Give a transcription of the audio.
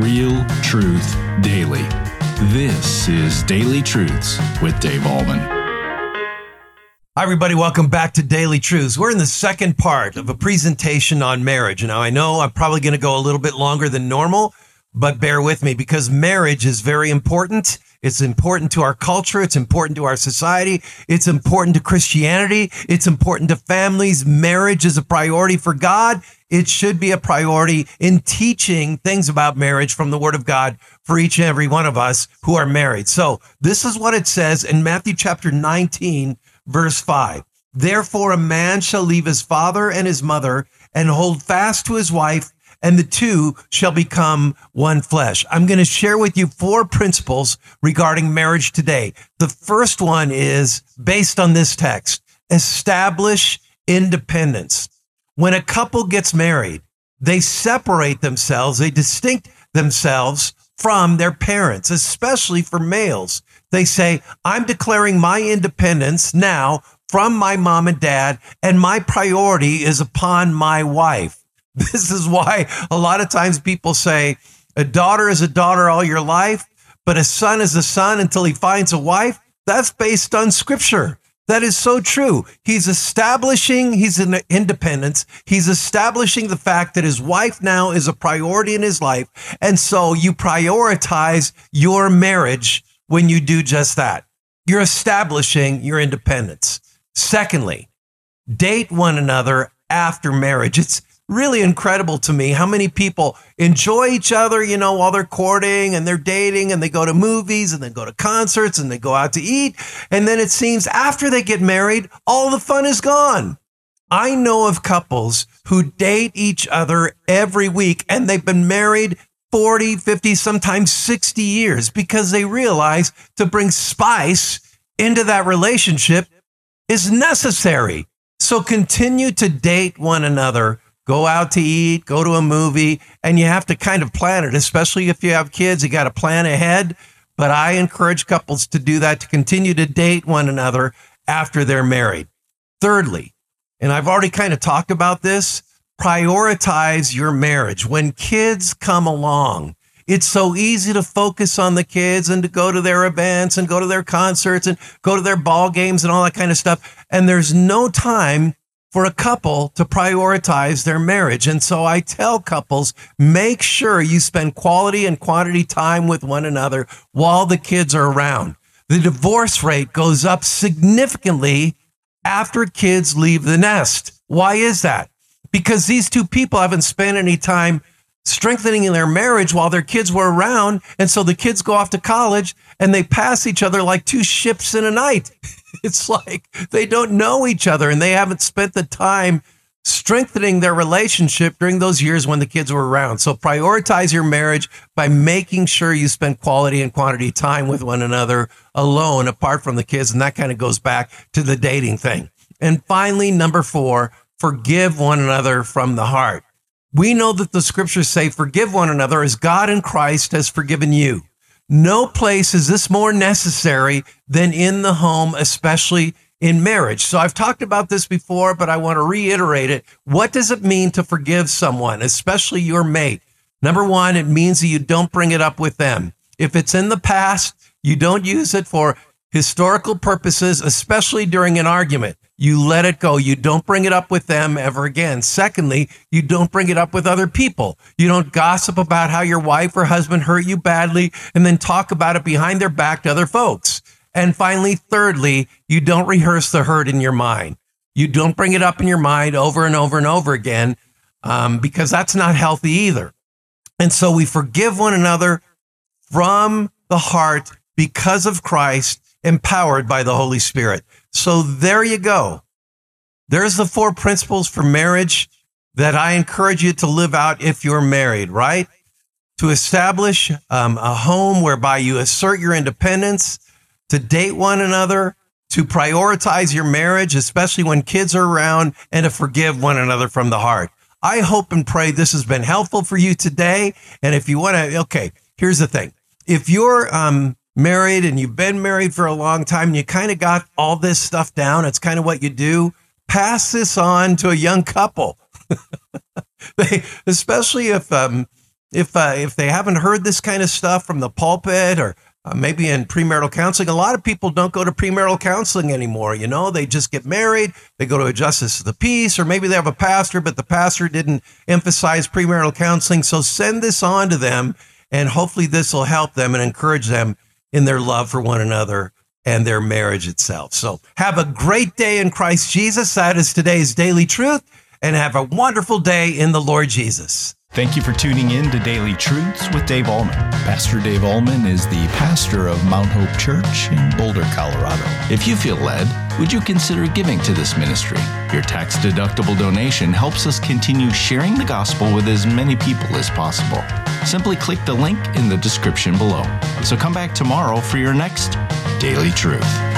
Real truth daily. This is Daily Truths with Dave Ahlman. Hi, everybody. Welcome back to Daily Truths. We're in the second part of a presentation on marriage. Now, I know I'm probably going to go a little bit longer than normal, but bear with me because marriage is very important. It's important to our culture. It's important to our society. It's important to Christianity. It's important to families. Marriage is a priority for God. It should be a priority in teaching things about marriage from the word of God for each and every one of us who are married. So this is what it says in Matthew chapter 19, verse 5. Therefore, a man shall leave his father and his mother and hold fast to his wife and the two shall become one flesh. I'm going to share with you four principles regarding marriage today. The first one is based on this text. Establish independence. When a couple gets married, they separate themselves, they distinct themselves from their parents, especially for males. They say, I'm declaring my independence now from my mom and dad, and my priority is upon my wife. This is why a lot of times people say a daughter is a daughter all your life, but a son is a son until he finds a wife. That's based on scripture. That is so true. He's establishing his independence. He's establishing the fact that his wife now is a priority in his life. And so you prioritize your marriage when you do just that. You're establishing your independence. Secondly, date one another after marriage. It's really incredible to me how many people enjoy each other, you know, while they're courting and they're dating and they go to movies and they go to concerts and they go out to eat. And then it seems after they get married, all the fun is gone. I know of couples who date each other every week and they've been married 40, 50, sometimes 60 years because they realize to bring spice into that relationship is necessary. So continue to date one another go out to eat, go to a movie, and you have to kind of plan it, especially if you have kids, you got to plan ahead. But I encourage couples to do that to continue to date one another after they're married. Thirdly, and I've already kind of talked about this, prioritize your marriage. When kids come along, it's so easy to focus on the kids and to go to their events and go to their concerts and go to their ball games and all that kind of stuff. And there's no time for a couple to prioritize their marriage. And so I tell couples, make sure you spend quality and quantity time with one another while the kids are around. The divorce rate goes up significantly after kids leave the nest. Why is that? Because these two people haven't spent any time strengthening in their marriage while their kids were around. And so the kids go off to college and they pass each other like two ships in a night. It's like they don't know each other and they haven't spent the time strengthening their relationship during those years when the kids were around. So prioritize your marriage by making sure you spend quality and quantity time with one another alone, apart from the kids. And that kind of goes back to the dating thing. And finally, number four, forgive one another from the heart. We know that the scriptures say, forgive one another as God in Christ has forgiven you. No place is this more necessary than in the home, especially in marriage. So I've talked about this before, but I want to reiterate it. What does it mean to forgive someone, especially your mate? Number one, it means that you don't bring it up with them. If it's in the past, you don't use it for historical purposes, especially during an argument. You let it go. You don't bring it up with them ever again. Secondly, you don't bring it up with other people. You don't gossip about how your wife or husband hurt you badly and then talk about it behind their back to other folks. And finally, thirdly, you don't rehearse the hurt in your mind. You don't bring it up in your mind over and over and over again um, because that's not healthy either. And so we forgive one another from the heart because of Christ empowered by the Holy Spirit. So there you go. There's the four principles for marriage that I encourage you to live out if you're married, right? To establish um, a home whereby you assert your independence, to date one another, to prioritize your marriage, especially when kids are around, and to forgive one another from the heart. I hope and pray this has been helpful for you today. And if you want to, okay, here's the thing. If you're um, married and you've been married for a long time and you kind of got all this stuff down, it's kind of what you do, pass this on to a young couple. they, especially if um, if uh, if they haven't heard this kind of stuff from the pulpit or uh, maybe in premarital counseling. A lot of people don't go to premarital counseling anymore. You know, they just get married, they go to a justice of the peace, or maybe they have a pastor, but the pastor didn't emphasize premarital counseling. So send this on to them, and hopefully this will help them and encourage them in their love for one another and their marriage itself. So have a great day in Christ Jesus. That is today's daily truth, and have a wonderful day in the Lord Jesus. Thank you for tuning in to Daily Truths with Dave Ahlman. Pastor Dave Ahlman is the pastor of Mount Hope Church in Boulder, Colorado. If you feel led, would you consider giving to this ministry? Your tax deductible donation helps us continue sharing the gospel with as many people as possible. Simply click the link in the description below. So come back tomorrow for your next Daily Truth.